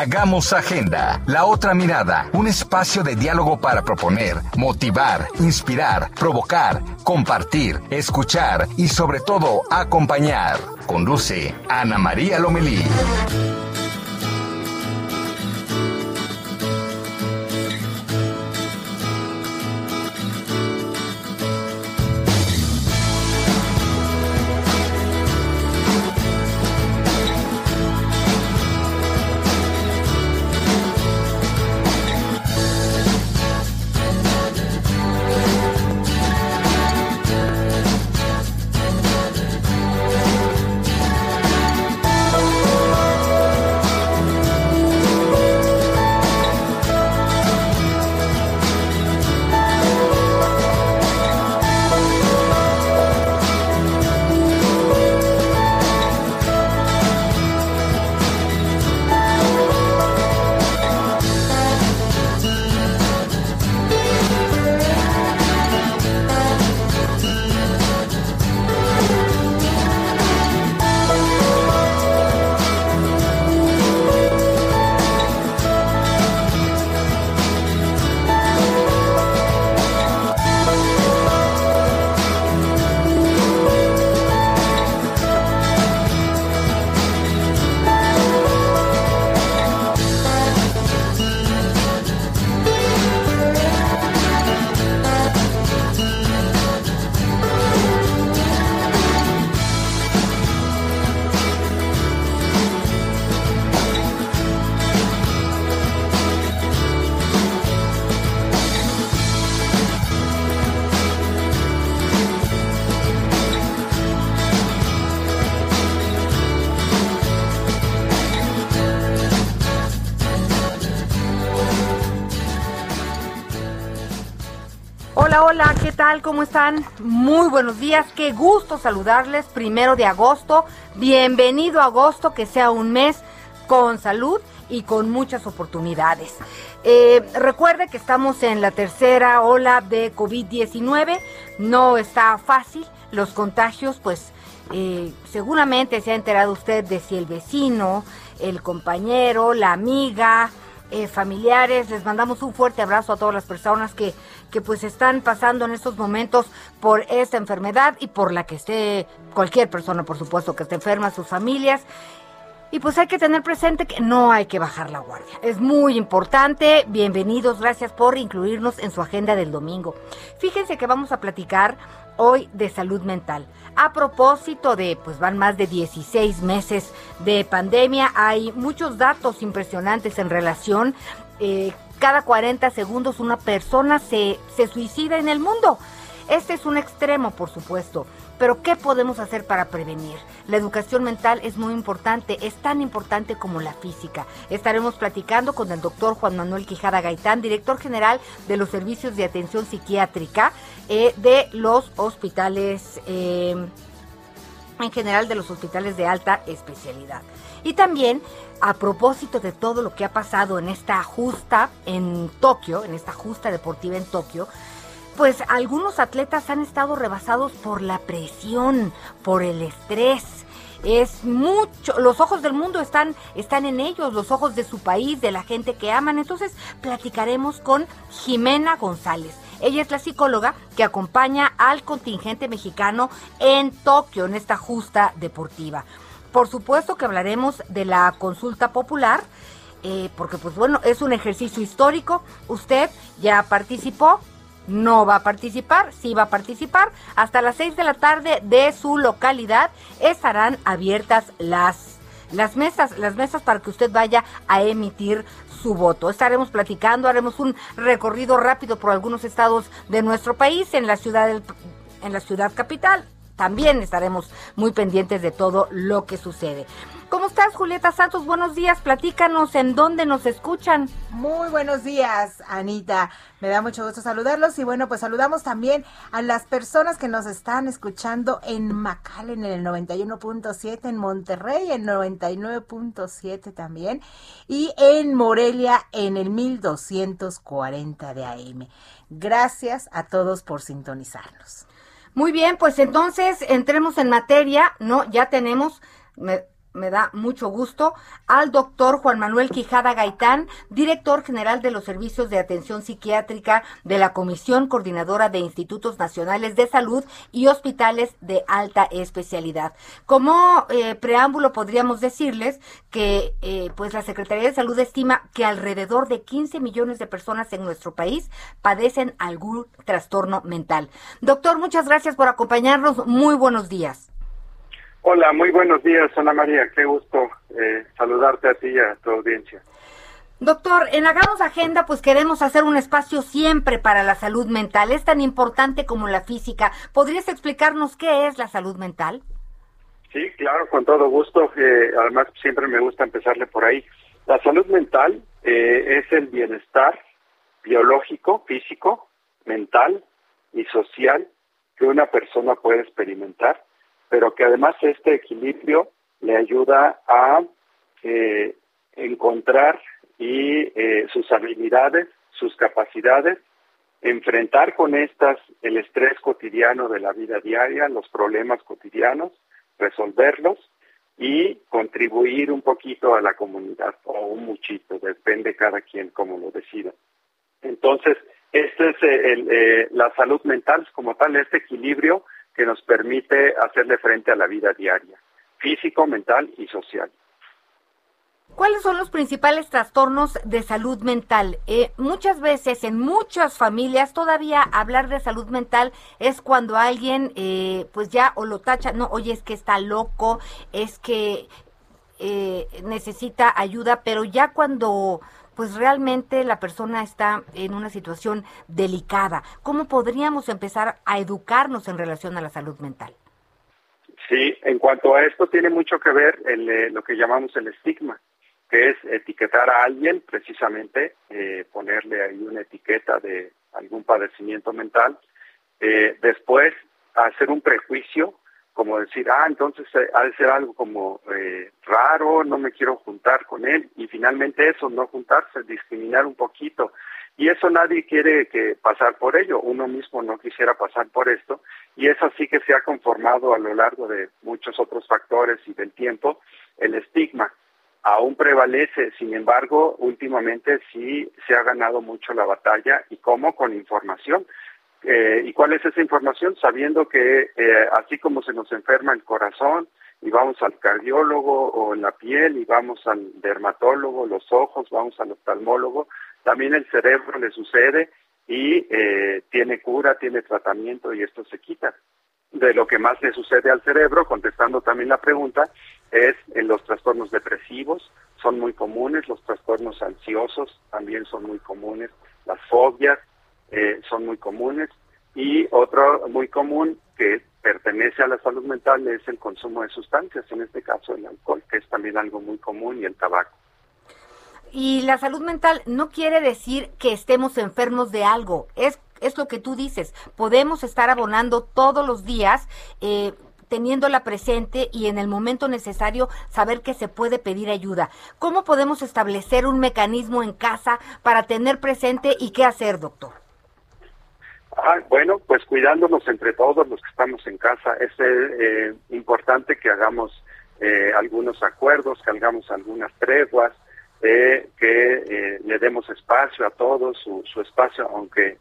Hagamos Agenda, La Otra Mirada, un espacio de diálogo para proponer, motivar, inspirar, provocar, compartir, escuchar y sobre todo acompañar. Conduce Ana María Lomelí. ¿Cómo están? Muy buenos días, qué gusto saludarles. Primero de agosto, bienvenido a agosto, que sea un mes con salud y con muchas oportunidades. Eh, recuerde que estamos en la tercera ola de COVID-19, no está fácil, los contagios, pues eh, seguramente se ha enterado usted de si el vecino, el compañero, la amiga, eh, familiares, les mandamos un fuerte abrazo a todas las personas que, que pues están pasando en estos momentos por esta enfermedad y por la que esté cualquier persona, por supuesto, que esté enferma, sus familias. Y pues hay que tener presente que no hay que bajar la guardia. Es muy importante. Bienvenidos, gracias por incluirnos en su agenda del domingo. Fíjense que vamos a platicar hoy de salud mental. A propósito de, pues van más de 16 meses de pandemia, hay muchos datos impresionantes en relación. Eh, cada 40 segundos una persona se, se suicida en el mundo. Este es un extremo, por supuesto. Pero ¿qué podemos hacer para prevenir? La educación mental es muy importante, es tan importante como la física. Estaremos platicando con el doctor Juan Manuel Quijada Gaitán, director general de los servicios de atención psiquiátrica eh, de los hospitales, eh, en general de los hospitales de alta especialidad. Y también a propósito de todo lo que ha pasado en esta justa en Tokio, en esta justa deportiva en Tokio, pues algunos atletas han estado rebasados por la presión, por el estrés. Es mucho, los ojos del mundo están, están en ellos, los ojos de su país, de la gente que aman. Entonces platicaremos con Jimena González. Ella es la psicóloga que acompaña al contingente mexicano en Tokio, en esta justa deportiva. Por supuesto que hablaremos de la consulta popular, eh, porque pues bueno, es un ejercicio histórico. Usted ya participó, no va a participar, sí va a participar. Hasta las 6 de la tarde de su localidad estarán abiertas las, las mesas, las mesas para que usted vaya a emitir su voto. Estaremos platicando, haremos un recorrido rápido por algunos estados de nuestro país, en la ciudad del en la ciudad capital. También estaremos muy pendientes de todo lo que sucede. ¿Cómo estás, Julieta Santos? Buenos días. Platícanos en dónde nos escuchan. Muy buenos días, Anita. Me da mucho gusto saludarlos y bueno, pues saludamos también a las personas que nos están escuchando en Macal en el 91.7, en Monterrey en 99.7 también y en Morelia en el 1240 de AM. Gracias a todos por sintonizarnos. Muy bien, pues entonces entremos en materia, ¿no? Ya tenemos me da mucho gusto, al doctor Juan Manuel Quijada Gaitán, director general de los servicios de atención psiquiátrica de la Comisión Coordinadora de Institutos Nacionales de Salud y Hospitales de Alta Especialidad. Como eh, preámbulo podríamos decirles que eh, pues la Secretaría de Salud estima que alrededor de 15 millones de personas en nuestro país padecen algún trastorno mental. Doctor, muchas gracias por acompañarnos. Muy buenos días. Hola, muy buenos días, Ana María. Qué gusto eh, saludarte a ti y a tu audiencia. Doctor, en Hagamos Agenda pues queremos hacer un espacio siempre para la salud mental. Es tan importante como la física. ¿Podrías explicarnos qué es la salud mental? Sí, claro, con todo gusto. Eh, además, siempre me gusta empezarle por ahí. La salud mental eh, es el bienestar biológico, físico, mental y social que una persona puede experimentar pero que además este equilibrio le ayuda a eh, encontrar y eh, sus habilidades, sus capacidades, enfrentar con estas el estrés cotidiano de la vida diaria, los problemas cotidianos, resolverlos y contribuir un poquito a la comunidad o un muchito, depende cada quien como lo decida. Entonces, esta es eh, la salud mental como tal, este equilibrio que nos permite hacerle frente a la vida diaria, físico, mental y social. ¿Cuáles son los principales trastornos de salud mental? Eh, muchas veces en muchas familias todavía hablar de salud mental es cuando alguien eh, pues ya o lo tacha, no, oye es que está loco, es que eh, necesita ayuda, pero ya cuando pues realmente la persona está en una situación delicada. ¿Cómo podríamos empezar a educarnos en relación a la salud mental? Sí, en cuanto a esto tiene mucho que ver el, eh, lo que llamamos el estigma, que es etiquetar a alguien, precisamente eh, ponerle ahí una etiqueta de algún padecimiento mental, eh, después hacer un prejuicio como decir, ah, entonces eh, ha de ser algo como eh, raro, no me quiero juntar con él, y finalmente eso, no juntarse, discriminar un poquito. Y eso nadie quiere que pasar por ello, uno mismo no quisiera pasar por esto, y es así que se ha conformado a lo largo de muchos otros factores y del tiempo el estigma. Aún prevalece, sin embargo, últimamente sí se ha ganado mucho la batalla y cómo con información. Eh, ¿Y cuál es esa información? Sabiendo que eh, así como se nos enferma el corazón y vamos al cardiólogo o la piel y vamos al dermatólogo, los ojos, vamos al oftalmólogo, también el cerebro le sucede y eh, tiene cura, tiene tratamiento y esto se quita. De lo que más le sucede al cerebro, contestando también la pregunta, es en los trastornos depresivos, son muy comunes, los trastornos ansiosos también son muy comunes, las fobias, eh, son muy comunes. Y otro muy común que pertenece a la salud mental es el consumo de sustancias, en este caso el alcohol, que es también algo muy común, y el tabaco. Y la salud mental no quiere decir que estemos enfermos de algo, es, es lo que tú dices, podemos estar abonando todos los días. Eh, teniéndola presente y en el momento necesario saber que se puede pedir ayuda. ¿Cómo podemos establecer un mecanismo en casa para tener presente y qué hacer, doctor? Ah, bueno, pues cuidándonos entre todos los que estamos en casa. Es eh, importante que hagamos eh, algunos acuerdos, que hagamos algunas treguas, eh, que le demos espacio a todos, su, su espacio, aunque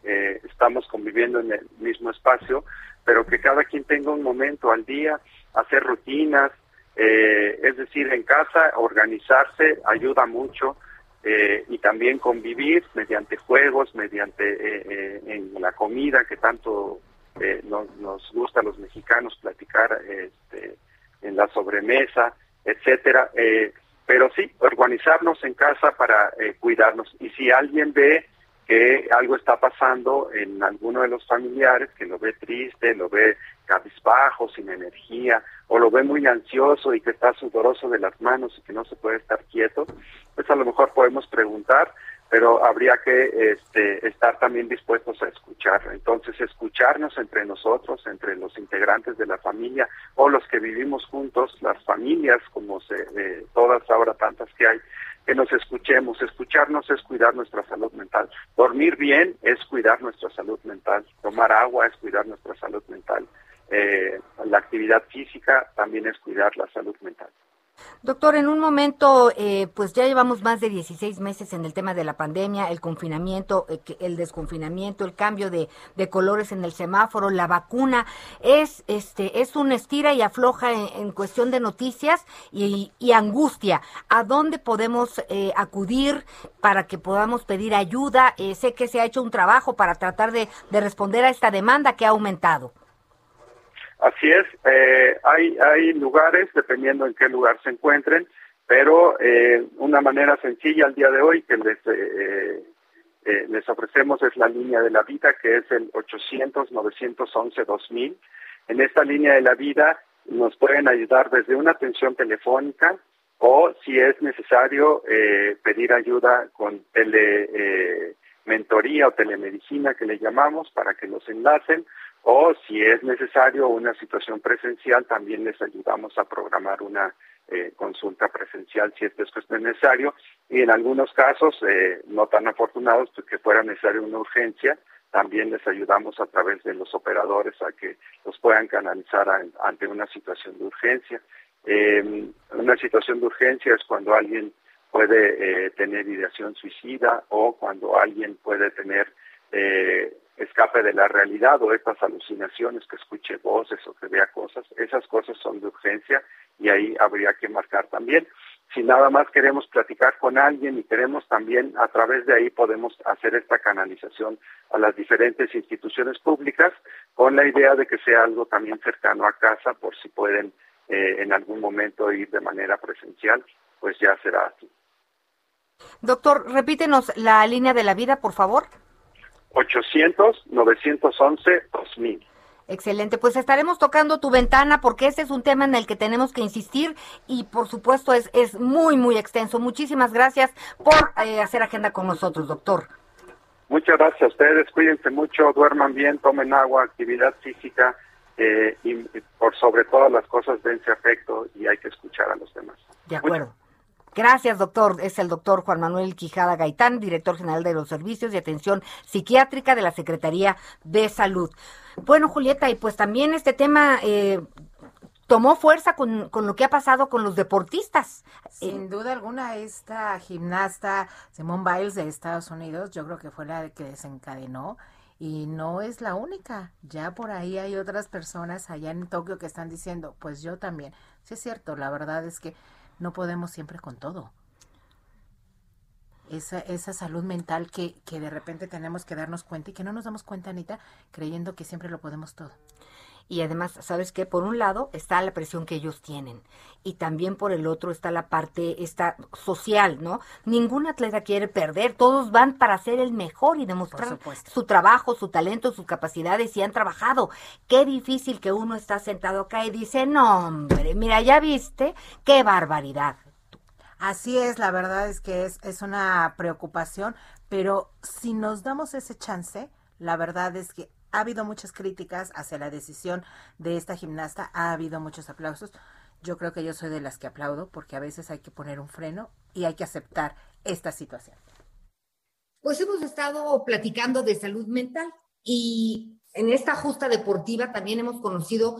estamos conviviendo en el mismo espacio, pero que cada quien tenga un momento al día, hacer rutinas, es decir, en casa organizarse ayuda mucho eh, y también convivir mediante juegos, mediante eh, eh, en la comida que tanto nos, nos, gusta a los mexicanos platicar este, en la sobremesa, etcétera. pero sí, organizarnos en casa para cuidarnos. Y si alguien ve que algo está pasando en alguno de los familiares, que lo ve triste, lo ve cabizbajo, sin energía, o lo ve muy ansioso y que está sudoroso de las manos y que no se puede estar quieto, pues a lo mejor podemos preguntar, pero habría que este, estar también dispuestos a escuchar. Entonces, escucharnos entre nosotros, entre los integrantes de la familia o los que vivimos juntos, las familias, como se, eh, todas ahora tantas que hay, que nos escuchemos. Escucharnos es cuidar nuestra salud mental. Dormir bien es cuidar nuestra salud mental. Tomar agua es cuidar nuestra salud mental. Eh, la actividad física también es cuidar la salud mental. Doctor, en un momento, eh, pues ya llevamos más de 16 meses en el tema de la pandemia, el confinamiento, eh, el desconfinamiento, el cambio de, colores en el semáforo, la vacuna, es este es un estira y afloja en, cuestión de noticias y, angustia. ¿A dónde podemos eh, acudir para que podamos pedir ayuda? sé que se ha hecho un trabajo para tratar de responder a esta demanda que ha aumentado. Así es, eh, hay, hay lugares, dependiendo en qué lugar se encuentren, pero eh, una manera sencilla al día de hoy que les, eh, les ofrecemos es la línea de la vida, que es el 800-911-2000. En esta línea de la vida nos pueden ayudar desde una atención telefónica o si es necesario pedir ayuda con telementoría o telemedicina que le llamamos para que nos enlacen o si es necesario una situación presencial, también les ayudamos a programar una eh, consulta presencial si esto es necesario y en algunos casos eh, no tan afortunados que fuera necesaria una urgencia, también les ayudamos a través de los operadores a que los puedan canalizar ante una situación de urgencia. Eh, una situación de urgencia es cuando alguien puede tener ideación suicida o cuando alguien puede tener escape de la realidad o estas alucinaciones, que escuche voces o que vea cosas, esas cosas son de urgencia y ahí habría que marcar también. Si nada más queremos platicar con alguien y queremos también a través de ahí podemos hacer esta canalización a las diferentes instituciones públicas con la idea de que sea algo también cercano a casa por si pueden eh, en algún momento ir de manera presencial, pues ya será así. Doctor, repítenos la línea de la vida, por favor. 800-911-2000. Excelente, pues estaremos tocando tu ventana porque ese es un tema en el que tenemos que insistir y por supuesto es, es muy, muy extenso. Muchísimas gracias por eh, hacer agenda con nosotros, doctor. Muchas gracias a ustedes, cuídense mucho, duerman bien, tomen agua, actividad física eh, y, por sobre todas las cosas dense afecto y hay que escuchar a los demás. De acuerdo. Gracias, doctor. Es el doctor Juan Manuel Quijada Gaitán, director general de los Servicios de Atención Psiquiátrica de la Secretaría de Salud. Bueno, Julieta, y pues también este tema eh, tomó fuerza con, lo que ha pasado con los deportistas. Sin duda alguna, esta gimnasta Simone Biles de Estados Unidos, yo creo que fue la que desencadenó y no es la única. Ya por ahí hay otras personas allá en Tokio que están diciendo, pues yo también. Sí es cierto, la verdad es que no podemos siempre con todo. Esa, esa salud mental que, que de repente tenemos que darnos cuenta y que no nos damos cuenta, Anita, creyendo que siempre lo podemos todo. Y además, ¿sabes qué? Por un lado está la presión que ellos tienen y también por el otro está la parte esta social, ¿no? Ningún atleta quiere perder, todos van para ser el mejor y demostrar su trabajo, su talento, sus capacidades y han trabajado. Qué difícil que uno está sentado acá y dice, no, hombre, mira, ya viste, qué barbaridad. Así es, la verdad es que es, es una preocupación, pero si nos damos ese chance, la verdad es que ha habido muchas críticas hacia la decisión de esta gimnasta, ha habido muchos aplausos. Yo creo que yo soy de las que aplaudo porque a veces hay que poner un freno y hay que aceptar esta situación. Pues hemos estado platicando de salud mental y en esta justa deportiva también hemos conocido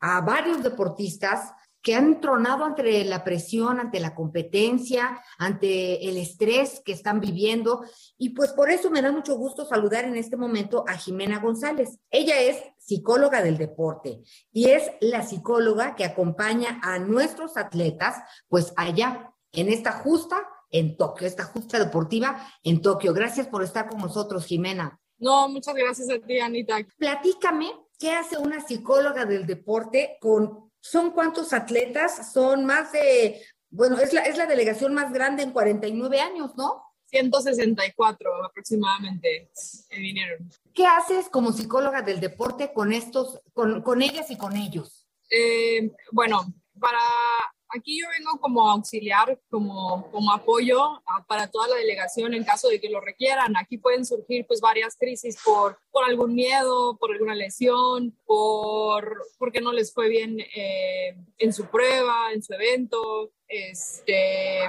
a varios deportistas que han tronado ante la presión, ante la competencia, ante el estrés que están viviendo. Y pues por eso me da mucho gusto saludar en este momento a Jimena González. Ella es psicóloga del deporte y es la psicóloga que acompaña a nuestros atletas pues allá en esta justa en Tokio, esta justa deportiva en Tokio. Gracias por estar con nosotros, Jimena. No, muchas gracias a ti, Anita. Platícame, ¿qué hace una psicóloga del deporte con ¿Son cuántos atletas? Son más de, bueno, es la, es la delegación más grande en 49 años, ¿no? 164 aproximadamente vinieron. ¿Qué haces como psicóloga del deporte con estos, con, con ellas y con ellos? Eh, bueno, para aquí yo vengo como auxiliar, como, como apoyo para toda la delegación en caso de que lo requieran. Aquí pueden surgir pues varias crisis por, por algún miedo, por alguna lesión, por porque no les fue bien eh, en su prueba, en su evento, este,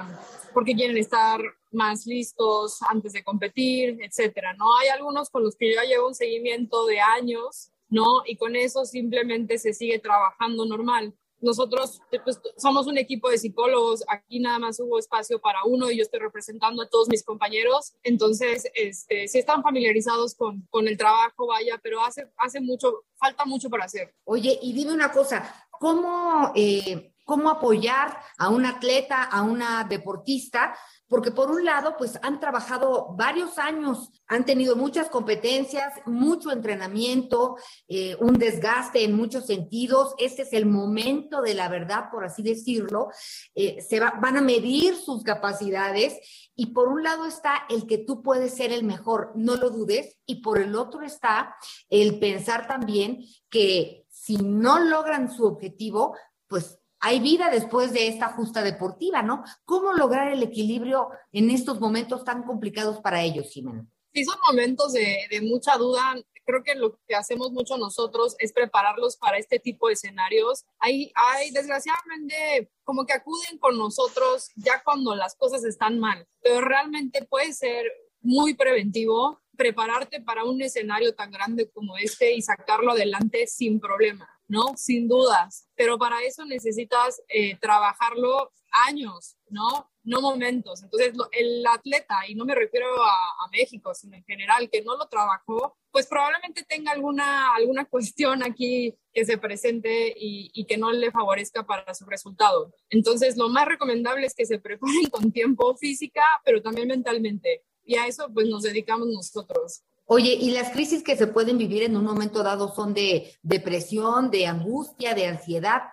porque quieren estar más listos antes de competir, etcétera, ¿no? Hay algunos con los que yo llevo un seguimiento de años, ¿no? Y con eso simplemente se sigue trabajando normal nosotros pues, somos un equipo de psicólogos, aquí nada más hubo espacio para uno y yo estoy representando a todos mis compañeros, entonces este, sí están familiarizados con, con el trabajo, vaya, pero hace, hace mucho, falta mucho por hacer. Oye, y dime una cosa, ¿cómo, eh, cómo apoyar a un atleta, a una deportista porque por un lado, pues han trabajado varios años, han tenido muchas competencias, mucho entrenamiento, eh, un desgaste en muchos sentidos. Este es el momento de la verdad, por así decirlo. Eh, se van a medir sus capacidades y por un lado está el que tú puedes ser el mejor, no lo dudes, y por el otro está el pensar también que si no logran su objetivo, pues hay vida después de esta justa deportiva, ¿no? ¿Cómo lograr el equilibrio en estos momentos tan complicados para ellos, Jimena? Sí, son momentos de, mucha duda. Creo que lo que hacemos mucho nosotros es prepararlos para este tipo de escenarios. Hay, hay, desgraciadamente, como que acuden con nosotros ya cuando las cosas están mal, pero realmente puede ser muy preventivo prepararte para un escenario tan grande como este y sacarlo adelante sin problema. ¿No? Sin dudas, pero para eso necesitas eh, trabajarlo años, ¿no? No momentos. Entonces, el atleta, y no me refiero a, México, sino en general, que no lo trabajó, pues probablemente tenga alguna, alguna cuestión aquí que se presente y, y, que no le favorezca para su resultado. Entonces, lo más recomendable es que se preparen con tiempo física, pero también mentalmente. Y a eso, pues, nos dedicamos nosotros. Oye, ¿y las crisis que se pueden vivir en un momento dado son de depresión, de angustia, de ansiedad?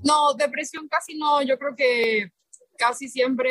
No, depresión casi no. Yo creo que casi siempre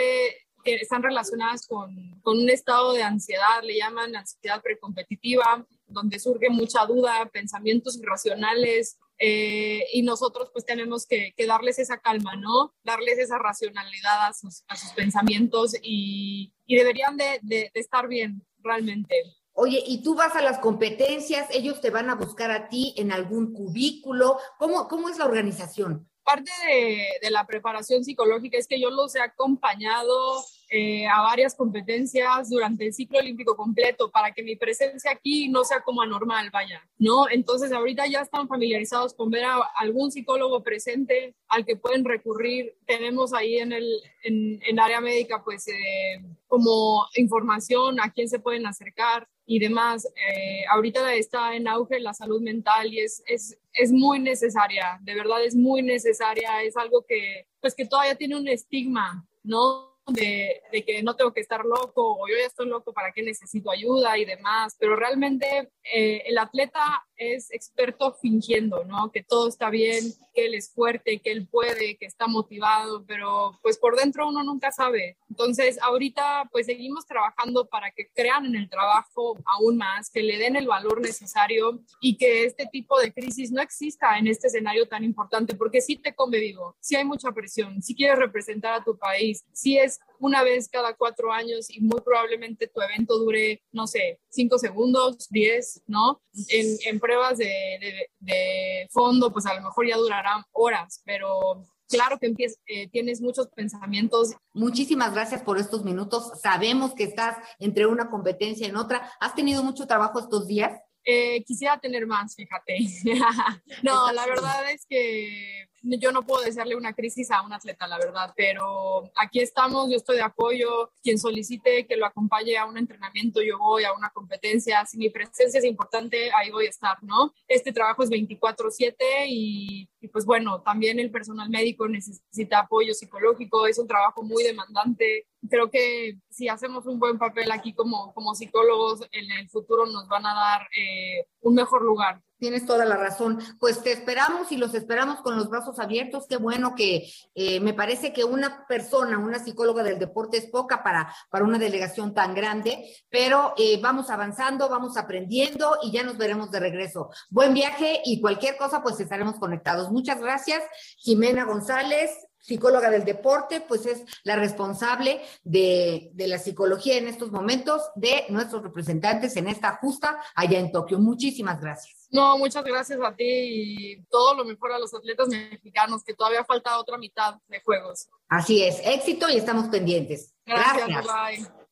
están relacionadas con, con, un estado de ansiedad, le llaman ansiedad precompetitiva, donde surge mucha duda, pensamientos irracionales, eh, y nosotros pues tenemos que, que, darles esa calma, ¿no? Darles esa racionalidad a sus, a sus pensamientos y, y deberían de, de, de estar bien realmente. Oye, y tú vas a las competencias, ellos te van a buscar a ti en algún cubículo. ¿Cómo, cómo es la organización? Parte de, de la preparación psicológica es que yo los he acompañado eh, a varias competencias durante el ciclo olímpico completo para que mi presencia aquí no sea como anormal, vaya, ¿no? Entonces ahorita ya están familiarizados con ver a algún psicólogo presente al que pueden recurrir. Tenemos ahí en el en, en área médica pues eh, como información a quién se pueden acercar y demás. Eh, ahorita está en auge la salud mental y es, es, es muy necesaria, de verdad es muy necesaria, es algo que pues que todavía tiene un estigma, ¿no? de, que no tengo que estar loco o yo ya estoy loco, ¿para qué necesito ayuda y demás? Pero realmente eh, el atleta es experto fingiendo, ¿no? Que todo está bien, que él es fuerte, que él puede, que está motivado, pero pues por dentro uno nunca sabe. Entonces, ahorita pues seguimos trabajando para que crean en el trabajo aún más, que le den el valor necesario y que este tipo de crisis no exista en este escenario tan importante, porque sí te come vivo, sí hay mucha presión, si quieres representar a tu país, sí es una vez cada cuatro años y muy probablemente tu evento dure, no sé, cinco segundos, diez, ¿no? En, en pruebas de, de, de, fondo, pues a lo mejor ya durarán horas, pero claro que eh, tienes muchos pensamientos. Muchísimas gracias por estos minutos. Sabemos que estás entre una competencia en otra. ¿Has tenido mucho trabajo estos días? Eh, quisiera tener más, fíjate. no, la verdad es que yo no puedo desearle una crisis a un atleta, la verdad, pero aquí estamos, yo estoy de apoyo, quien solicite que lo acompañe a un entrenamiento, yo voy a una competencia, si mi presencia es importante, ahí voy a estar, ¿no? Este trabajo es 24/7 y, y pues bueno, también el personal médico necesita apoyo psicológico, es un trabajo muy demandante, creo que si hacemos un buen papel aquí como, como psicólogos, en el futuro nos van a dar eh, un mejor lugar. Tienes toda la razón. Pues te esperamos y los esperamos con los brazos abiertos. Qué bueno que eh, me parece que una persona, una psicóloga del deporte es poca para, para una delegación tan grande, pero eh, vamos avanzando, vamos aprendiendo y ya nos veremos de regreso. Buen viaje y cualquier cosa, pues estaremos conectados. Muchas gracias, Jimena González, psicóloga del deporte, pues es la responsable de, de, la psicología en estos momentos de nuestros representantes en esta justa allá en Tokio. Muchísimas gracias. No, muchas gracias a ti y todo lo mejor a los atletas mexicanos, que todavía falta otra mitad de juegos. Así es, éxito y estamos pendientes. Gracias. gracias. Bye.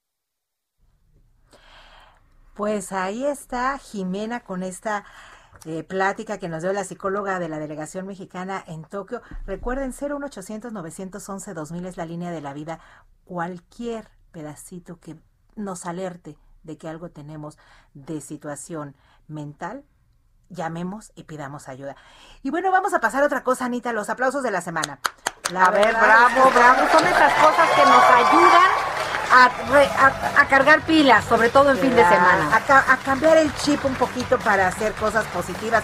Pues ahí está Jimena con esta eh, plática que nos dio la psicóloga de la delegación mexicana en Tokio. Recuerden, 01800 911 2000 es la línea de la vida. Cualquier pedacito que nos alerte de que algo tenemos de situación mental, llamemos y pidamos ayuda. Y bueno, vamos a pasar a otra cosa, Anita, los aplausos de la semana. La a ver, bravo, bravo. Son esas cosas que nos ayudan a, a, cargar pilas, sobre todo en fin de semana. A, a, cambiar el chip un poquito para hacer cosas positivas.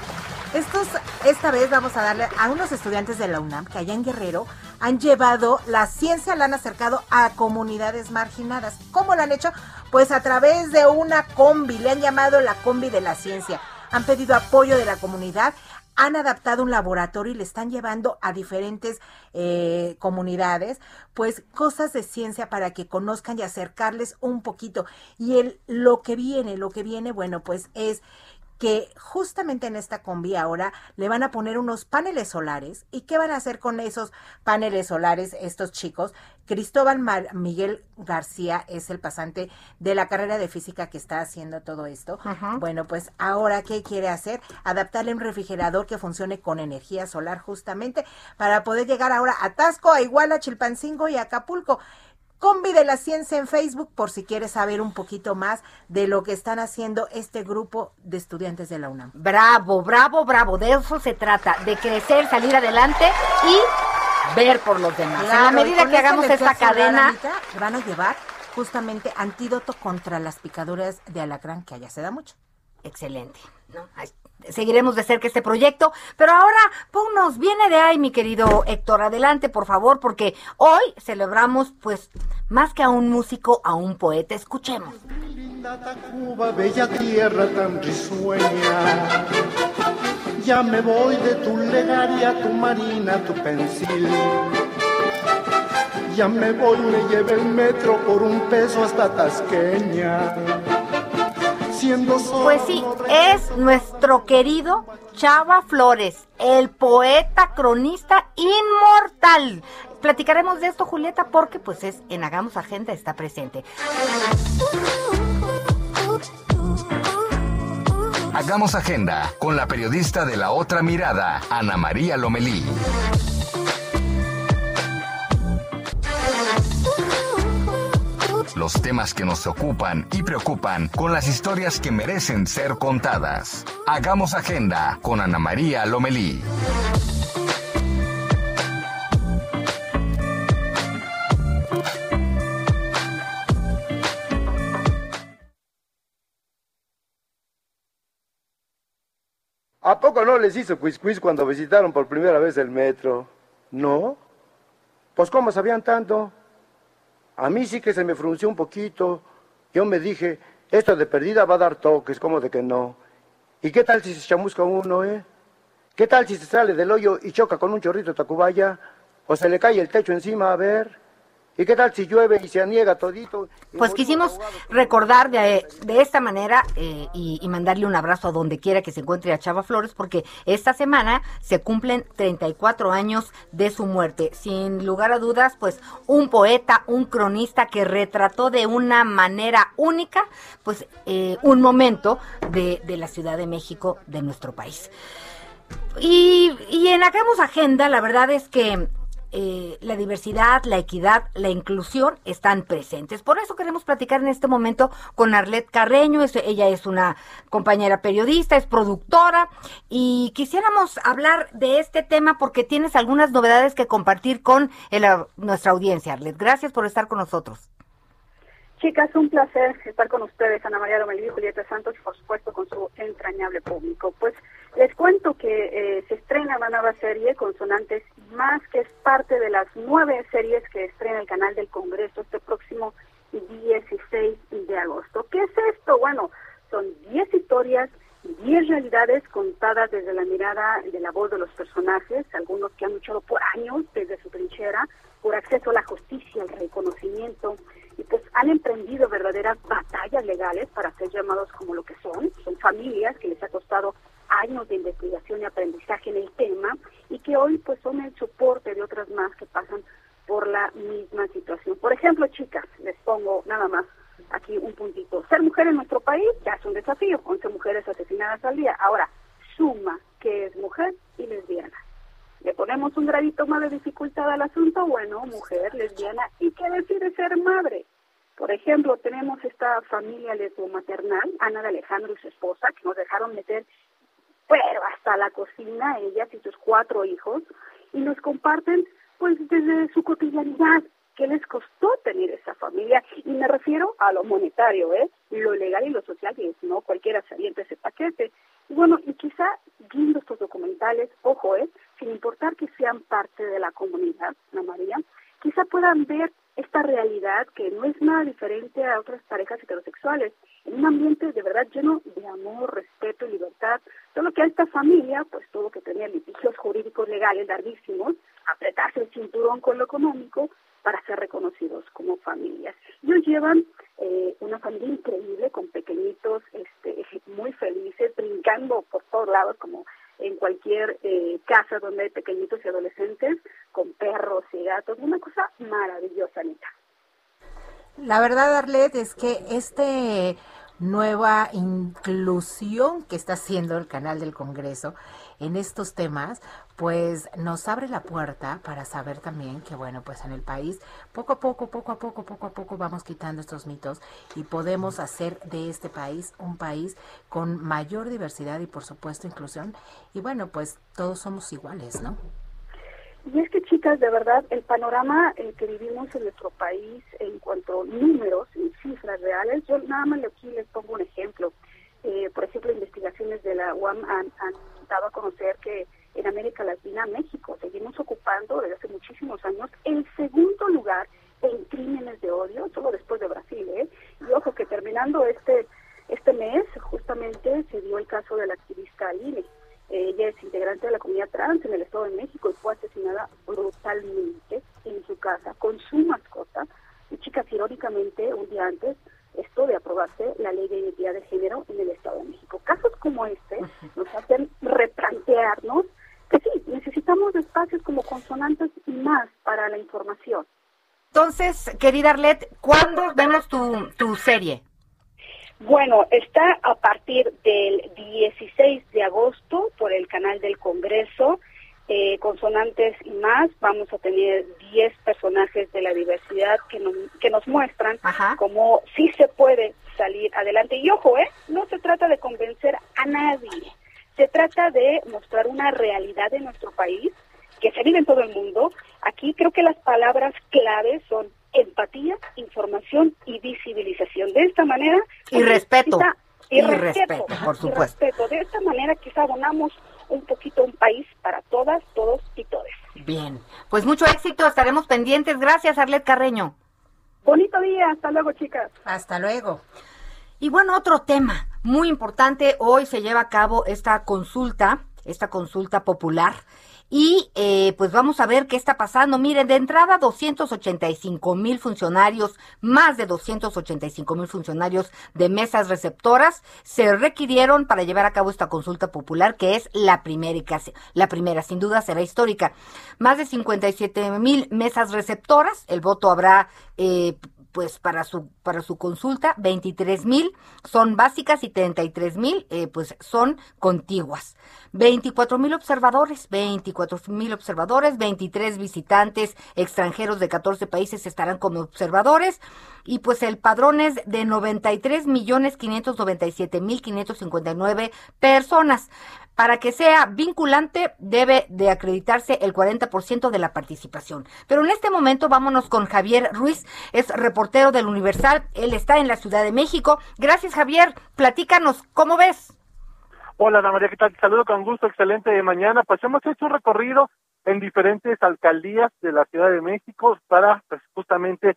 Estos, esta vez vamos a darle a unos estudiantes de la UNAM que allá en Guerrero han llevado la ciencia, la han acercado a comunidades marginadas. ¿Cómo lo han hecho? Pues a través de una combi, le han llamado la combi de la ciencia. Han pedido apoyo de la comunidad han adaptado un laboratorio y le están llevando a diferentes eh, comunidades, pues cosas de ciencia para que conozcan y acercarles un poquito. Y el, lo que viene, lo que viene, bueno, pues es que justamente en esta combi ahora le van a poner unos paneles solares. ¿Y qué van a hacer con esos paneles solares estos chicos? Cristóbal Miguel García es el pasante de la carrera de física que está haciendo todo esto. Bueno, pues ahora, ¿qué quiere hacer? Adaptarle un refrigerador que funcione con energía solar justamente para poder llegar ahora a Tasco, a Iguala, Chilpancingo y Acapulco. Combi de la Ciencia en Facebook por si quieres saber un poquito más de lo que están haciendo este grupo de estudiantes de la UNAM. Bravo, bravo, bravo. De eso se trata, de crecer, salir adelante y ver por los demás. en la medida que hagamos esta cadena, van a llevar justamente antídoto contra las picaduras de alacrán que allá se da mucho. Excelente. ¿no? Seguiremos de cerca este proyecto. Pero ahora, ponnos, viene de ahí, mi querido Héctor, adelante, por favor, porque hoy celebramos, pues, más que a un músico, a un poeta. Escuchemos. Linda Tacuba, bella tierra tan risueña. Ya me voy de tu legaria, tu marina, tu pensil. Ya me voy, me lleve el metro por un peso hasta Tasqueña pues sí, es nuestro querido Chava Flores, el poeta cronista inmortal. Platicaremos de esto, Julieta, porque pues es en Hagamos Agenda está presente. Hagamos Agenda con la periodista de la otra mirada, Ana María Lomelí. Los temas que nos ocupan y preocupan con las historias que merecen ser contadas. Hagamos agenda con Ana María Lomelí. ¿A poco no les hizo quiz cuando visitaron por primera vez el metro? ¿No? Pues ¿cómo sabían tanto? A mí sí que se me frunció un poquito. Yo me dije, esto de perdida va a dar toques, como de que no. ¿Y qué tal si se chamusca uno, eh? ¿Qué tal si se sale del hoyo y choca con un chorrito de Tacubaya? ¿O se le cae el techo encima? A ver. ¿Y qué tal si llueve y se aniega todito? Pues quisimos recordar de, de esta manera eh, y, y, mandarle un abrazo a donde quiera que se encuentre a Chava Flores, porque esta semana se cumplen 34 años de su muerte. Sin lugar a dudas, pues un poeta, un cronista que retrató de una manera única, pues eh, un momento de, de la Ciudad de México, de nuestro país. Y, y en Hagamos Agenda, la verdad es que eh, la diversidad, la equidad, la inclusión están presentes. Por eso queremos platicar en este momento con Arlette Carreño. ella es una compañera periodista, es productora y quisiéramos hablar de este tema porque tienes algunas novedades que compartir con nuestra audiencia. Arlette, gracias por estar con nosotros. Chicas, un placer estar con ustedes, Ana María Lomelí y Julieta Santos, y por supuesto con su entrañable público. Pues les cuento que eh, se estrena una nueva serie, Consonantes Más, que es parte de las nueve series que estrena el canal del Congreso este próximo 16 de agosto. ¿Qué es esto? Bueno, son 10 historias, 10 realidades contadas desde la mirada de la voz de los personajes, algunos que han luchado por años desde su trinchera, por acceso a la justicia, al reconocimiento, y pues han emprendido verdaderas batallas legales para ser llamados como lo que son. Son familias que les ha costado años de investigación y aprendizaje en el tema y que hoy pues son el soporte de otras más que pasan por la misma situación. Por ejemplo, chicas, les pongo nada más aquí un puntito. Ser mujer en nuestro país ya es un desafío, 11 mujeres asesinadas al día. Ahora, suma que es mujer y lesbiana. Le ponemos un gradito más de dificultad al asunto, bueno, mujer, lesbiana, ¿y qué decide ser madre? Por ejemplo, tenemos esta familia lesbo-maternal, Ana de Alejandro y su esposa, que nos dejaron meter, pero hasta la cocina, ellas y sus cuatro hijos, y nos comparten, pues, desde su cotidianidad, qué les costó tener esa familia, y me refiero a lo monetario, ¿eh? Lo legal y lo social, y no cualquiera se paquete. Y bueno, y quizá viendo estos documentales, ojo, ¿eh? Sin importar que sean parte de la comunidad, Ana María, quizá puedan ver esta realidad que no es nada diferente a otras parejas heterosexuales, en un ambiente de verdad lleno de amor, respeto y libertad, solo que a esta familia, pues tuvo que tener litigios jurídicos legales larguísimos, apretarse el cinturón con lo económico para ser reconocidos como familias. Ellos llevan eh, una familia increíble con pequeñitos este, muy felices, brincando por todos lados como en cualquier eh, casa donde hay pequeñitos y adolescentes, con perros y gatos, una cosa maravillosa, Anita. La verdad, Arlette, es que este nueva inclusión que está haciendo el canal del Congreso en estos temas, pues nos abre la puerta para saber también que, bueno, pues en el país, poco a poco, poco a poco, poco a poco vamos quitando estos mitos y podemos hacer de este país un país con mayor diversidad y, por supuesto, inclusión. Y bueno, pues todos somos iguales, ¿no? Y es que, chicas, de verdad, el panorama eh, que vivimos en nuestro país en cuanto a números y cifras reales, yo nada más aquí les pongo un ejemplo. Eh, por ejemplo, investigaciones de la UAM han, han dado a conocer que en América Latina, México, seguimos ocupando desde hace muchísimos años el segundo lugar en crímenes de odio, solo después de Brasil. ¿eh? Y ojo que terminando este este mes, justamente se dio el caso de la activista Aline. Ella es integrante de la comunidad trans en el Estado de México y fue asesinada brutalmente en su casa con su mascota. Y chicas, irónicamente, un día antes, esto de aprobarse la ley de identidad de género en el Estado de México. Casos como este nos hacen replantearnos que sí, necesitamos espacios como consonantes y más para la información. Entonces, querida Arlet, ¿cuándo vemos tu, tu serie? Bueno, está a partir del 16 de agosto por el canal del Congreso. Eh, consonantes y más, vamos a tener 10 personajes de la diversidad que nos, que nos muestran cómo sí se puede salir adelante. Y ojo, ¿eh? no se trata de convencer a nadie, se trata de mostrar una realidad de nuestro país que se vive en todo el mundo. Aquí creo que las palabras claves son empatía, información y visibilización. De esta manera... Y respeto. y, respeto, por supuesto. respeto. De esta manera quizá abonamos un poquito un país para todas, todos y todes. Bien, pues mucho éxito, estaremos pendientes. Gracias, Arlet Carreño. Bonito día, hasta luego, chicas. Hasta luego. Y bueno, otro tema muy importante, hoy se lleva a cabo esta consulta, esta consulta popular y eh, pues vamos a ver qué está pasando. Miren, de entrada 285 mil funcionarios, más de 285 mil funcionarios de mesas receptoras se requirieron para llevar a cabo esta consulta popular, que es la primera la primera, sin duda será histórica. Más de 57 mil mesas receptoras, el voto habrá eh, pues para su para su consulta 23 mil son básicas y 33 mil eh, pues son contiguas. 24 mil observadores 24 mil observadores 23 visitantes extranjeros de 14 países estarán como observadores. Y pues el padrón es de 93 millones 597 mil 559 personas para que sea vinculante debe de acreditarse el 40% de la participación. Pero en este momento vámonos con Javier Ruiz, es reportero del Universal, él está en la Ciudad de México. Gracias Javier, platícanos, ¿cómo ves? Hola Ana María, ¿qué tal? Saludo con gusto, excelente de mañana. Pues hemos hecho un recorrido en diferentes alcaldías de la Ciudad de México para pues, justamente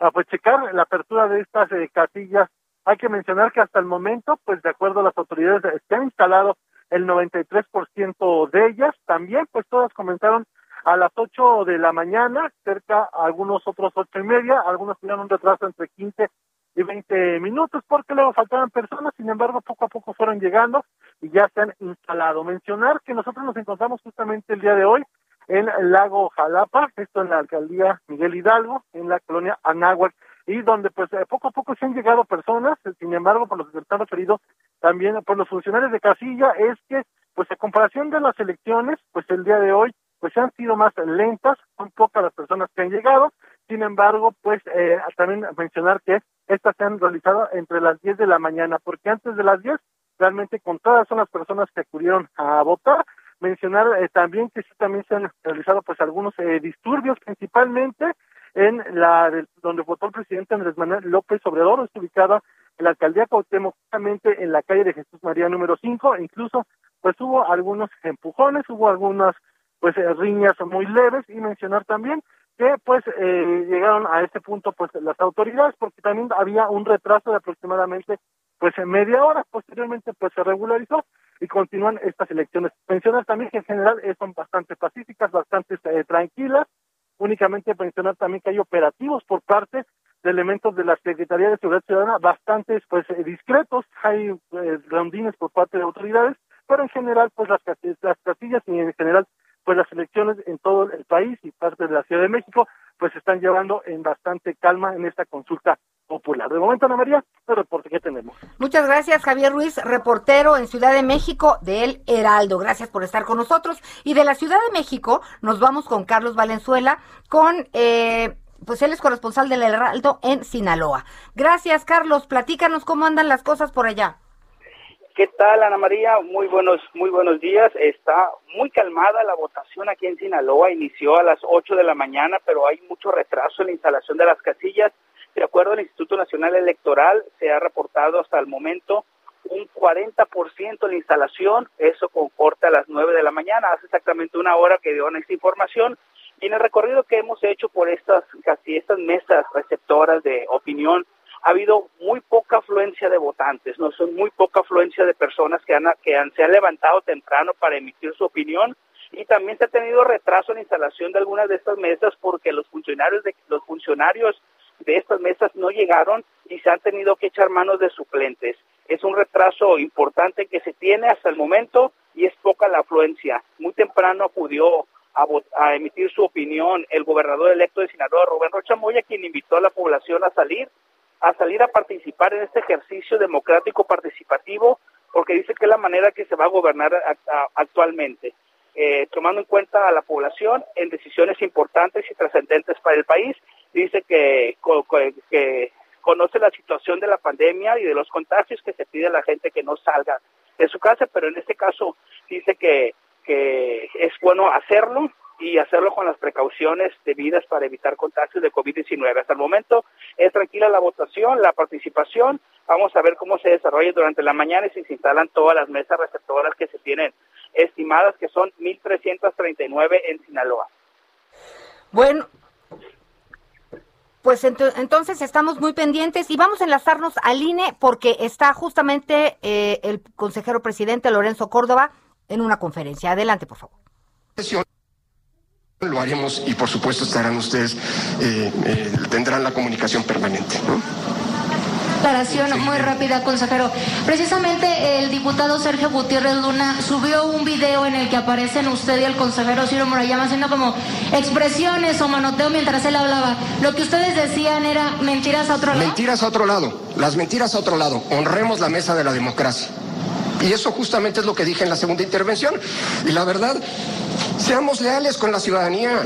ah, pues, checar la apertura de estas eh, casillas. Hay que mencionar que hasta el momento, pues de acuerdo a las autoridades, se han instalado el 93% de ellas. También, pues todas comenzaron a las 8 de la mañana, cerca algunos otros ocho y media, algunos tuvieron un retraso entre 15 y 20 minutos porque luego faltaban personas, sin embargo poco a poco fueron llegando y ya se han instalado. Mencionar que nosotros nos encontramos justamente el día de hoy en el lago Jalapa, esto en la alcaldía Miguel Hidalgo, en la colonia Anáhuac, y donde pues eh, poco a poco se han llegado personas, sin embargo, por lo que se está referido también por los funcionarios de casilla, es que pues en comparación de las elecciones, pues el día de hoy pues han sido más lentas, son pocas las personas que han llegado, sin embargo, pues eh, también mencionar que estas se han realizado entre las 10 de la mañana, porque antes de las 10 realmente con todas son las personas que acudieron a votar. Mencionar eh, también que sí también se han realizado pues algunos eh, disturbios, principalmente en la donde votó el presidente Andrés Manuel López Obrador, está ubicada la alcaldía Cuauhtémoc, justamente en la calle de Jesús María número 5, e incluso pues hubo algunos empujones, hubo algunas pues eh, riñas muy leves y mencionar también que pues eh, llegaron a este punto pues las autoridades porque también había un retraso de aproximadamente pues media hora posteriormente pues se regularizó y continúan estas elecciones. Mencionar también que en general eh, son bastante pacíficas bastante tranquilas. Únicamente mencionar también que hay operativos por parte de elementos de la Secretaría de Seguridad Ciudadana bastantes pues discretos hay rondines por parte de autoridades pero en general pues las, las casillas y en general pues las elecciones en todo el país y parte de la Ciudad de México pues están llevando en bastante calma en esta consulta popular. De momento, Ana María, el reporte que tenemos. Muchas gracias, Javier Ruiz, reportero en Ciudad de México de El Heraldo. Gracias por estar con nosotros. Y de la Ciudad de México nos vamos con Carlos Valenzuela, con... Eh, pues él es corresponsal del Heraldo en Sinaloa. Gracias, Carlos. Platícanos cómo andan las cosas por allá. ¿Qué tal, Ana María? Muy buenos, muy buenos días. Está muy calmada la votación aquí en Sinaloa. Inició a las 8 de la mañana, pero hay mucho retraso en la instalación de las casillas. De acuerdo al Instituto Nacional Electoral, se ha reportado hasta el momento un 40% de la instalación, eso con corte a las 9 de la mañana, hace exactamente una hora que dio esta información. Y en el recorrido que hemos hecho por estas, casi estas mesas receptoras de opinión, ha habido muy poca afluencia de votantes, no son muy poca afluencia de personas que han, que han, se han levantado temprano para emitir su opinión y también se ha tenido retraso en la instalación de algunas de estas mesas porque los funcionarios de los funcionarios de estas mesas no llegaron y se han tenido que echar manos de suplentes. Es un retraso importante que se tiene hasta el momento y es poca la afluencia. Muy temprano acudió a, a emitir su opinión el gobernador electo de Sinaloa, Rubén Rocha Moya, quien invitó a la población a salir a salir a participar en este ejercicio democrático participativo, porque dice que es la manera que se va a gobernar actualmente, eh, tomando en cuenta a la población en decisiones importantes y trascendentes para el país. Dice que, que conoce la situación de la pandemia y de los contagios que se pide a la gente que no salga de su casa, pero en este caso dice que, que es bueno hacerlo y hacerlo con las precauciones debidas para evitar contagios de COVID-19. Hasta el momento es tranquila la votación, la participación. Vamos a ver cómo se desarrolla durante la mañana y si se instalan todas las mesas receptoras que se tienen estimadas, que son 1.339 en Sinaloa. Bueno, pues entonces estamos muy pendientes y vamos a enlazarnos al INE porque está justamente eh, el consejero presidente Lorenzo Córdoba en una conferencia. Adelante, por favor. Lo haremos y por supuesto estarán ustedes, eh, eh, tendrán la comunicación permanente. Declaración muy rápida, consejero. Precisamente el diputado Sergio Gutiérrez Luna subió un video en el que aparecen usted y el consejero Ciro Murayama haciendo como expresiones o manoteo mientras él hablaba. Lo que ustedes decían era mentiras a otro lado. Mentiras a otro lado, las mentiras a otro lado. Honremos la mesa de la democracia. Y eso justamente es lo que dije en la segunda intervención. Y la verdad, seamos leales con la ciudadanía.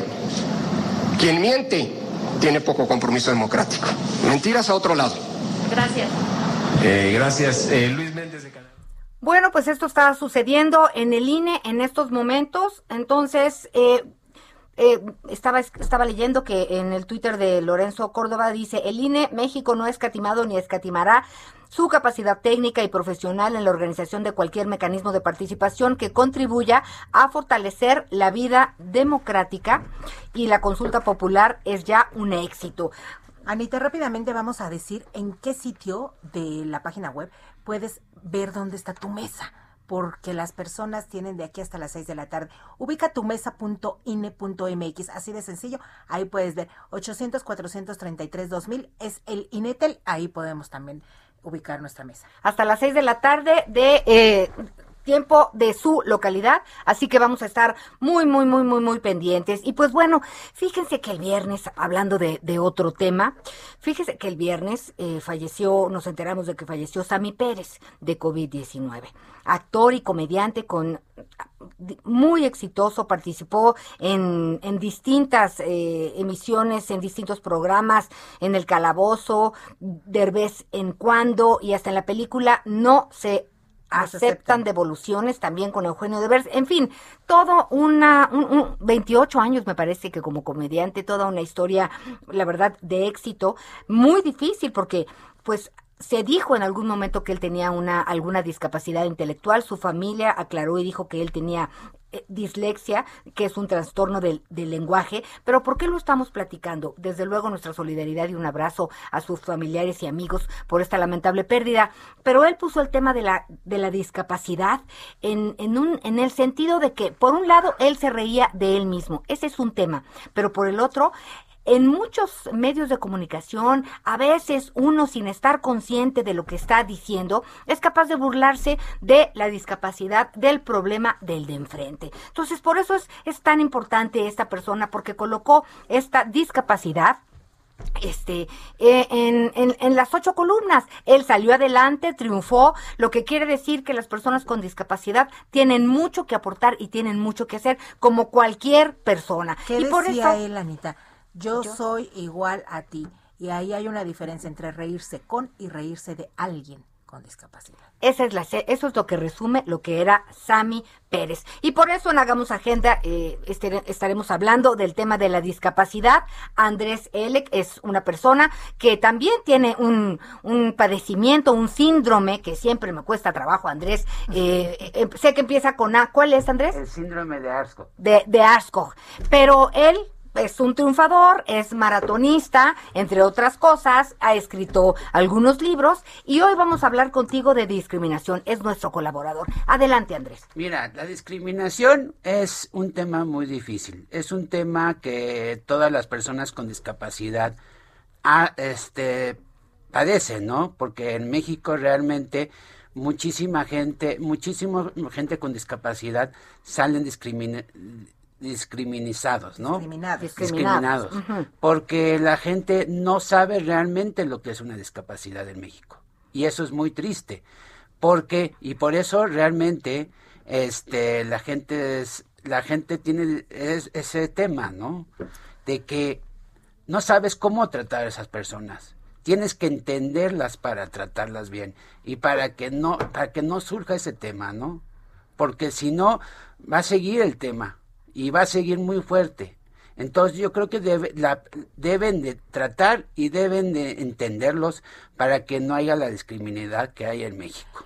Quien miente tiene poco compromiso democrático. Mentiras a otro lado. Gracias. Eh, gracias. Eh, Luis Méndez de Canadá. Bueno, pues esto está sucediendo en el INE en estos momentos. Entonces, eh, eh, estaba, estaba leyendo que en el Twitter de Lorenzo Córdoba dice, el INE México no ha escatimado ni escatimará su capacidad técnica y profesional en la organización de cualquier mecanismo de participación que contribuya a fortalecer la vida democrática y la consulta popular es ya un éxito. Anita, rápidamente vamos a decir en qué sitio de la página web puedes ver dónde está tu mesa porque las personas tienen de aquí hasta las 6 de la tarde. Ubica tu mesa.ine.mx, así de sencillo. Ahí puedes ver 800 433 2000 es el Inetel, ahí podemos también ubicar nuestra mesa. Hasta las 6 de la tarde de eh, tiempo de su localidad, así que vamos a estar muy, muy, muy, muy, muy pendientes. Y pues bueno, fíjense que el viernes, hablando de, otro tema, fíjense que el viernes eh, falleció, nos enteramos de que falleció Sammy Pérez de COVID-19, actor y comediante con muy exitoso, participó en, en distintas eh, emisiones, en distintos programas, en El Calabozo, Derbez en Cuando y hasta en la película No se aceptan, devoluciones también con Eugenio Devers, en fin, todo una, un, 28 años me parece que como comediante, toda una historia, la verdad, de éxito, muy difícil porque pues se dijo en algún momento que él tenía una alguna discapacidad intelectual, su familia aclaró y dijo que él tenía eh, dislexia, que es un trastorno del, lenguaje, pero ¿por qué lo estamos platicando? Desde luego nuestra solidaridad y un abrazo a sus familiares y amigos por esta lamentable pérdida, pero él puso el tema de la, de la discapacidad en, en, un, en el sentido de que, por un lado, él se reía de él mismo, ese es un tema, pero por el otro, en muchos medios de comunicación, a veces uno sin estar consciente de lo que está diciendo, es capaz de burlarse de la discapacidad, del problema del de enfrente. Entonces, por eso es, es tan importante esta persona, porque colocó esta discapacidad este, eh, en, en, en, las ocho columnas. Él salió adelante, triunfó, lo que quiere decir que las personas con discapacidad tienen mucho que aportar y tienen mucho que hacer, como cualquier persona. ¿Qué y decía por eso, él, Anita? Yo, soy igual a ti. Y ahí hay una diferencia entre reírse con y reírse de alguien con discapacidad. Esa es la, eso es lo que resume lo que era Sami Pérez. Y por eso en Hagamos Agenda eh, estaremos hablando del tema de la discapacidad. Andrés Elec es una persona que también tiene un, un padecimiento, un síndrome que siempre me cuesta trabajo, Andrés. Eh, eh, sé que empieza con A. ¿Cuál es, Andrés? El síndrome de Arsco. De, de Pero él es un triunfador, es maratonista, entre otras cosas, ha escrito algunos libros y hoy vamos a hablar contigo de discriminación. Es nuestro colaborador. Adelante, Andrés. Mira, la discriminación es un tema muy difícil. Es un tema que todas las personas con discapacidad ah, este, padecen, ¿no? Porque en México realmente muchísima gente, muchísima gente con discapacidad salen discriminados discriminados, ¿no? Discriminados. Discriminados. Porque la gente no sabe realmente lo que es una discapacidad en México. Y eso es muy triste. Porque, y por eso realmente, este, la gente es, la gente tiene ese tema, ¿no? De que no sabes cómo tratar a esas personas. Tienes que entenderlas para tratarlas bien y para que no, para que no surja ese tema, ¿no? Porque si no, va a seguir el tema y va a seguir muy fuerte. Entonces yo creo que la, deben de tratar y deben de entenderlos para que no haya la discriminidad que hay en México.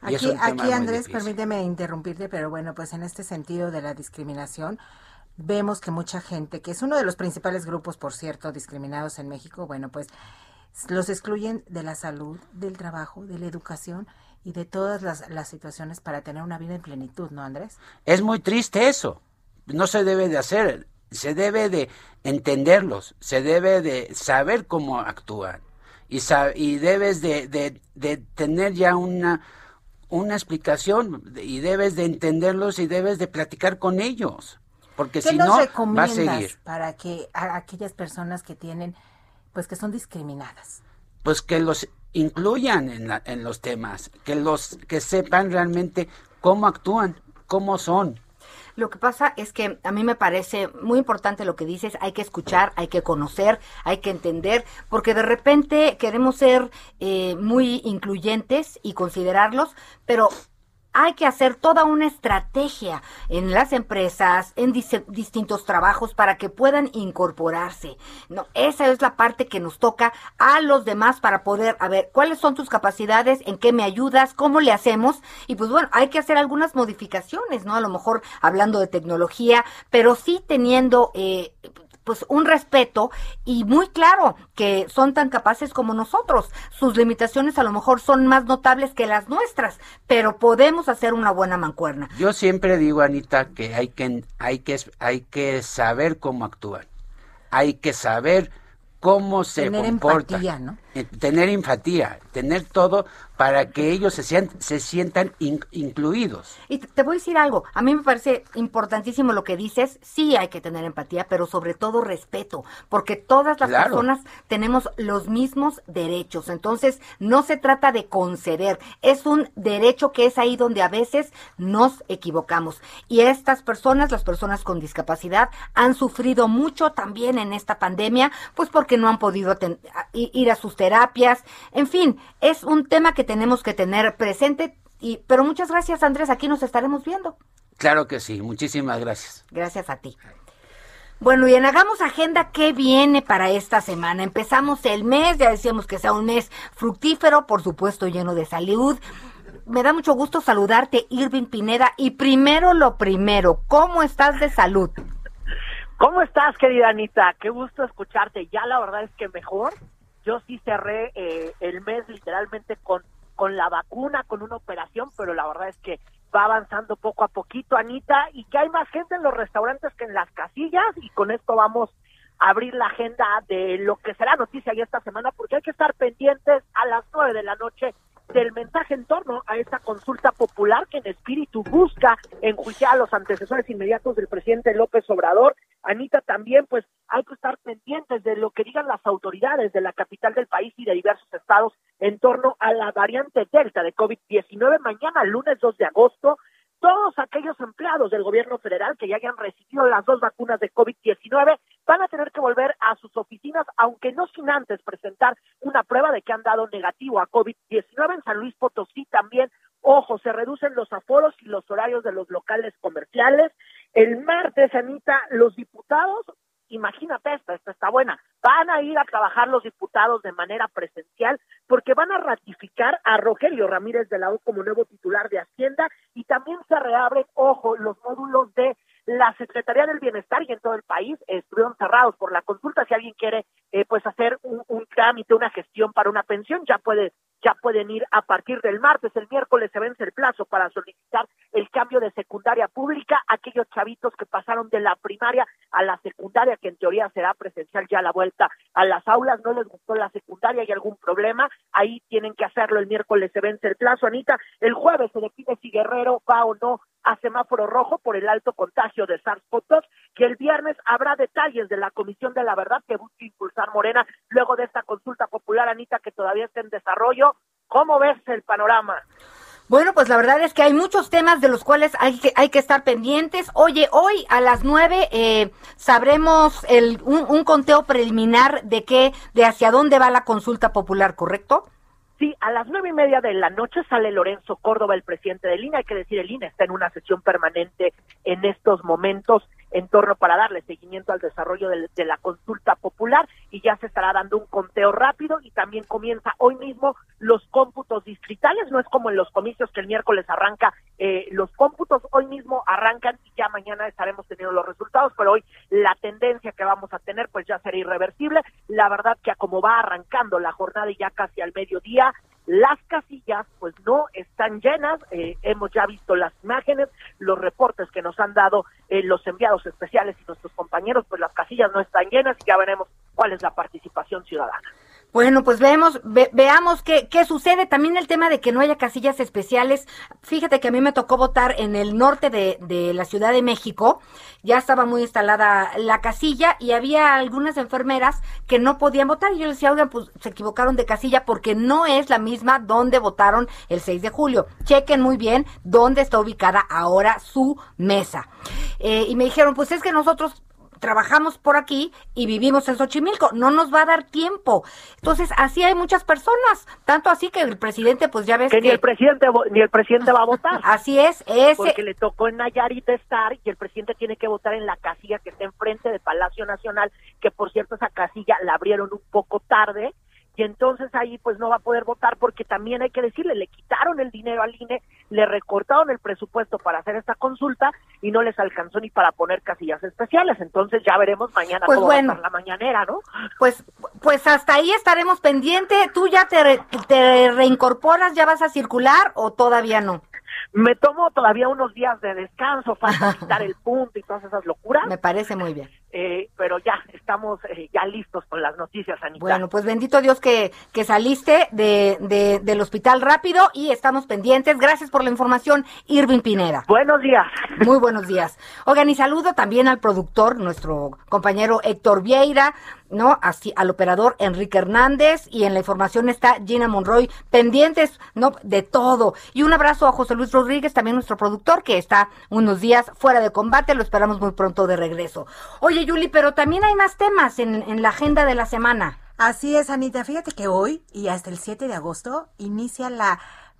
Aquí, aquí Andrés, permíteme interrumpirte, pero bueno, pues en este sentido de la discriminación, vemos que mucha gente, que es uno de los principales grupos, por cierto, discriminados en México, bueno, pues los excluyen de la salud, del trabajo, de la educación y de todas las, las situaciones para tener una vida en plenitud, ¿no, Andrés? Es muy triste eso no se debe de hacer, se debe de entenderlos, se debe de saber cómo actúan y, y debes de, de, tener ya una, una explicación y debes de entenderlos y debes de platicar con ellos, porque si no va a seguir. Para que a aquellas personas que tienen, pues que son discriminadas. Pues que los incluyan en, la, en los temas, que los que sepan realmente cómo actúan, cómo son. Lo que pasa es que a mí me parece muy importante lo que dices, hay que escuchar, hay que conocer, hay que entender, porque de repente queremos ser eh, muy incluyentes y considerarlos, pero hay que hacer toda una estrategia en las empresas, en distintos trabajos para que puedan incorporarse. No, esa es la parte que nos toca a los demás para poder, a ver, cuáles son tus capacidades, en qué me ayudas, cómo le hacemos. Y pues bueno, hay que hacer algunas modificaciones, ¿no? A lo mejor hablando de tecnología, pero sí teniendo eh, pues un respeto y muy claro que son tan capaces como nosotros. Sus limitaciones a lo mejor son más notables que las nuestras, pero podemos hacer una buena mancuerna. Yo siempre digo, Anita, que hay que, hay que, hay que saber cómo actuar. Hay que saber cómo se tener comporta. Empatía, ¿no? Eh, tener empatía, tener todo para que ellos se, sientan, se sientan incluidos. Y te, voy a decir algo, a mí me parece importantísimo lo que dices, sí hay que tener empatía, pero sobre todo respeto, porque todas las personas tenemos los mismos derechos, entonces no se trata de conceder, es un derecho que es ahí donde a veces nos equivocamos. Y estas personas, las personas con discapacidad, han sufrido mucho también en esta pandemia, pues porque no han podido ir a sus terapias, en fin, es un tema que tenemos que tener presente. Y, pero muchas gracias, Andrés. Aquí nos estaremos viendo. Claro que sí. Muchísimas gracias. Gracias a ti. Bueno, bien, hagamos agenda qué viene para esta semana. Empezamos el mes, ya decíamos que sea un mes fructífero, por supuesto lleno de salud. Me da mucho gusto saludarte, Irving Pineda. Y primero lo primero, ¿cómo estás de salud? ¿Cómo estás, querida Anita? Qué gusto escucharte. Ya la verdad es que mejor. Yo sí cerré eh, el mes literalmente con con la vacuna, con una operación, pero la verdad es que va avanzando poco a poquito, Anita, y que hay más gente en los restaurantes que en las casillas, y con esto vamos a abrir la agenda de lo que será noticia ya esta semana, porque hay que estar pendientes a las nueve de la noche del mensaje en torno a esta consulta popular que en espíritu busca enjuiciar a los antecesores inmediatos del presidente López Obrador. Anita, también pues hay que estar pendientes de lo que digan las autoridades de la capital del país y de diversos estados en torno a la variante Delta de COVID-19. Mañana, lunes 2 de agosto, todos aquellos empleados del gobierno federal que ya hayan recibido las dos vacunas de COVID-19 van a tener que volver a sus oficinas, aunque no sin antes presentar una prueba de que han dado negativo a COVID-19 en San Luis Potosí también. Ojo, se reducen los aforos y los horarios de los locales comerciales. El martes, Anita, los diputados imagínate esta, esta está buena, van a ir a trabajar los diputados de manera presencial porque van a ratificar a Rogelio Ramírez de la U como nuevo titular de Hacienda y también se reabren, ojo, los módulos de la Secretaría del Bienestar y en todo el país estuvieron cerrados por la consulta. Si alguien quiere eh, pues hacer un, un, trámite, una gestión para una pensión, ya puede ya pueden ir a partir del martes. El miércoles se vence el plazo para solicitar cambio de secundaria pública. Aquellos chavitos que pasaron de la primaria a la secundaria, que en teoría será presencial ya la vuelta a las aulas, no les gustó la secundaria, hay algún problema, ahí tienen que hacerlo. El miércoles se vence el plazo, Anita. El jueves se define si Guerrero va o no a semáforo rojo por el alto contagio de SARS-CoV-2, que el viernes habrá detalles de la Comisión de la Verdad que busca impulsar Morena luego de esta consulta popular, Anita, que todavía está en desarrollo. ¿Cómo ves el panorama? Bueno, pues la verdad es que hay muchos temas de los cuales hay que, hay que estar pendientes. Oye, hoy a las nueve eh, sabremos el, un, conteo preliminar de qué, de hacia dónde va la consulta popular, ¿correcto? Sí, a las nueve y media de la noche sale Lorenzo Córdoba, el presidente del INE. Hay que decir, el INE está en una sesión permanente en estos momentos en torno para darle seguimiento al desarrollo de, de, la consulta popular y ya se estará dando un conteo rápido y también comienza hoy mismo los cómputos distritales, no es como en los comicios que el miércoles arranca, eh, los cómputos hoy mismo arrancan y ya mañana estaremos teniendo los resultados, pero hoy la tendencia que vamos a tener pues ya será irreversible, la verdad que a como va arrancando la jornada y ya casi al mediodía, las casillas pues no están llenas, eh, hemos ya visto las imágenes, los reportes que nos han dado eh, los enviados especiales y nuestros compañeros, pues las casillas no están llenas y ya veremos cuál es la participación ciudadana. Bueno, pues vemos, veamos qué, qué sucede. También el tema de que no haya casillas especiales. Fíjate que a mí me tocó votar en el norte de, de la Ciudad de México. Ya estaba muy instalada la casilla y había algunas enfermeras que no podían votar. Y yo les decía, oigan, pues se equivocaron de casilla porque no es la misma donde votaron el 6 de julio. Chequen muy bien dónde está ubicada ahora su mesa. Eh, y me dijeron, pues es que nosotros trabajamos por aquí y vivimos en Xochimilco, no nos va a dar tiempo. Entonces, así hay muchas personas, tanto así que el presidente, pues ya ves que, ni el presidente ni el presidente va a votar. Así es, ese porque le tocó en Nayarit estar y el presidente tiene que votar en la casilla que está enfrente del Palacio Nacional, que por cierto esa casilla la abrieron un poco tarde y entonces ahí pues no va a poder votar porque también hay que decirle, le quitaron el dinero al INE, le recortaron el presupuesto para hacer esta consulta y no les alcanzó ni para poner casillas especiales, entonces ya veremos mañana pues cómo bueno, va a estar la mañanera, ¿no? Pues pues hasta ahí estaremos pendiente, ¿tú ya te, re, te reincorporas, ya vas a circular o todavía no? Me tomo todavía unos días de descanso, falta quitar el punto y todas esas locuras. Me parece muy bien. Eh, pero ya estamos eh, ya listos con las noticias, Anita. Bueno, pues bendito Dios que, que saliste de, de, del hospital rápido y estamos pendientes. Gracias por la información, Irving Pineda. Buenos días. Muy buenos días. Oigan, y saludo también al productor, nuestro compañero Héctor Vieira, ¿no? Así, al operador Enrique Hernández y en la información está Gina Monroy, pendientes, ¿no? De todo. Y un abrazo a José Luis Rodríguez, también nuestro productor, que está unos días fuera de combate, lo esperamos muy pronto de regreso. Oye, Yuli, pero también hay más temas en, la agenda de la semana. Así es, Anita. Fíjate que hoy y hasta el 7 de agosto inicia la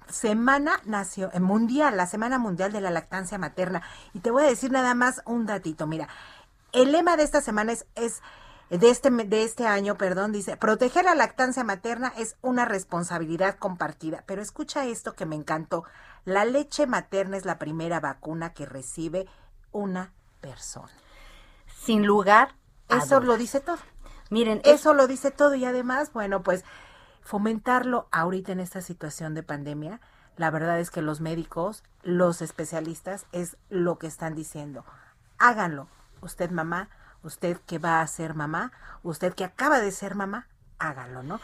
Semana eh, Mundial, la Semana Mundial de la Lactancia Materna. Y te voy a decir nada más un datito. Mira, el lema de esta semana es de este, de este año, perdón, dice, proteger la lactancia materna es una responsabilidad compartida. Pero escucha esto que me encantó. La leche materna es la primera vacuna que recibe una persona. Sin lugar. Eso lo dice todo. Miren, eso lo dice todo y además, bueno, pues fomentarlo ahorita en esta situación de pandemia, la verdad es que los médicos, los especialistas, es lo que están diciendo. Háganlo. Usted mamá, usted que va a ser mamá, usted que acaba de ser mamá, hágalo, ¿no?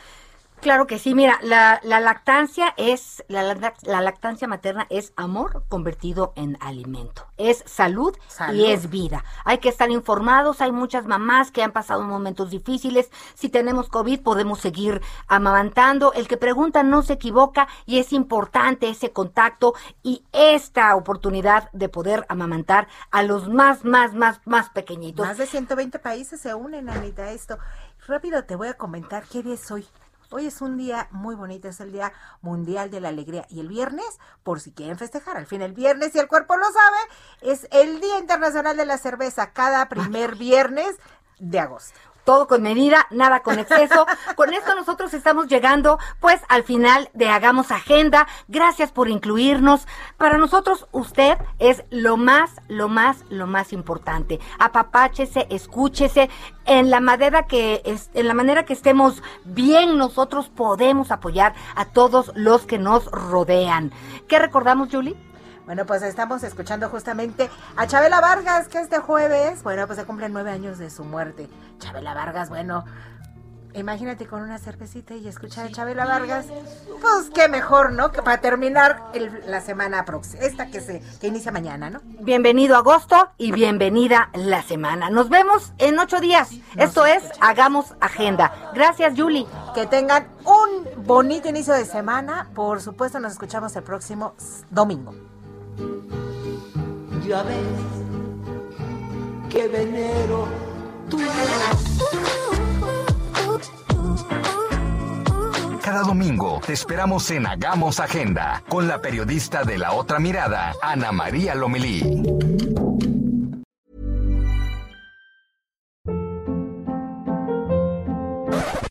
Claro que sí, mira, la, la lactancia es, la, la, lactancia materna es amor convertido en alimento, es salud, salud, y es vida. Hay que estar informados, hay muchas mamás que han pasado momentos difíciles, si tenemos COVID podemos seguir amamantando, el que pregunta no se equivoca y es importante ese contacto y esta oportunidad de poder amamantar a los más, más, más, más pequeñitos. Más de 120 países se unen, Anita, a esto. Rápido te voy a comentar qué día es hoy. Hoy es un día muy bonito, es el Día Mundial de la Alegría. Y el viernes, por si quieren festejar, al fin el viernes, si el cuerpo lo sabe, es el Día Internacional de la Cerveza, cada primer viernes de agosto todo con medida, nada con exceso. con esto nosotros estamos llegando pues al final de Hagamos Agenda. Gracias por incluirnos. Para nosotros usted es lo más, lo más, lo más importante. Apapáchese, escúchese. En la manera que en la manera que estemos bien, nosotros podemos apoyar a todos los que nos rodean. ¿Qué recordamos, Julie? Bueno, pues estamos escuchando justamente a Chabela Vargas, que este jueves, bueno, pues se cumplen nueve años de su muerte. Chabela Vargas, bueno, imagínate con una cervecita y escuchar a Chabela Vargas. Pues qué mejor, ¿no? Que para terminar el, la semana próxima, esta que se que inicia mañana, ¿no? Bienvenido agosto y bienvenida la semana. Nos vemos en ocho días. Nos Esto es Hagamos Agenda. Gracias, Julie. Que tengan un bonito inicio de semana. Por supuesto, nos escuchamos el próximo domingo. Ya ves que venero tú. Cada domingo te esperamos en Hagamos Agenda con la periodista de la otra mirada, Ana María Lomelí.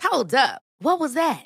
Hold up. What was that?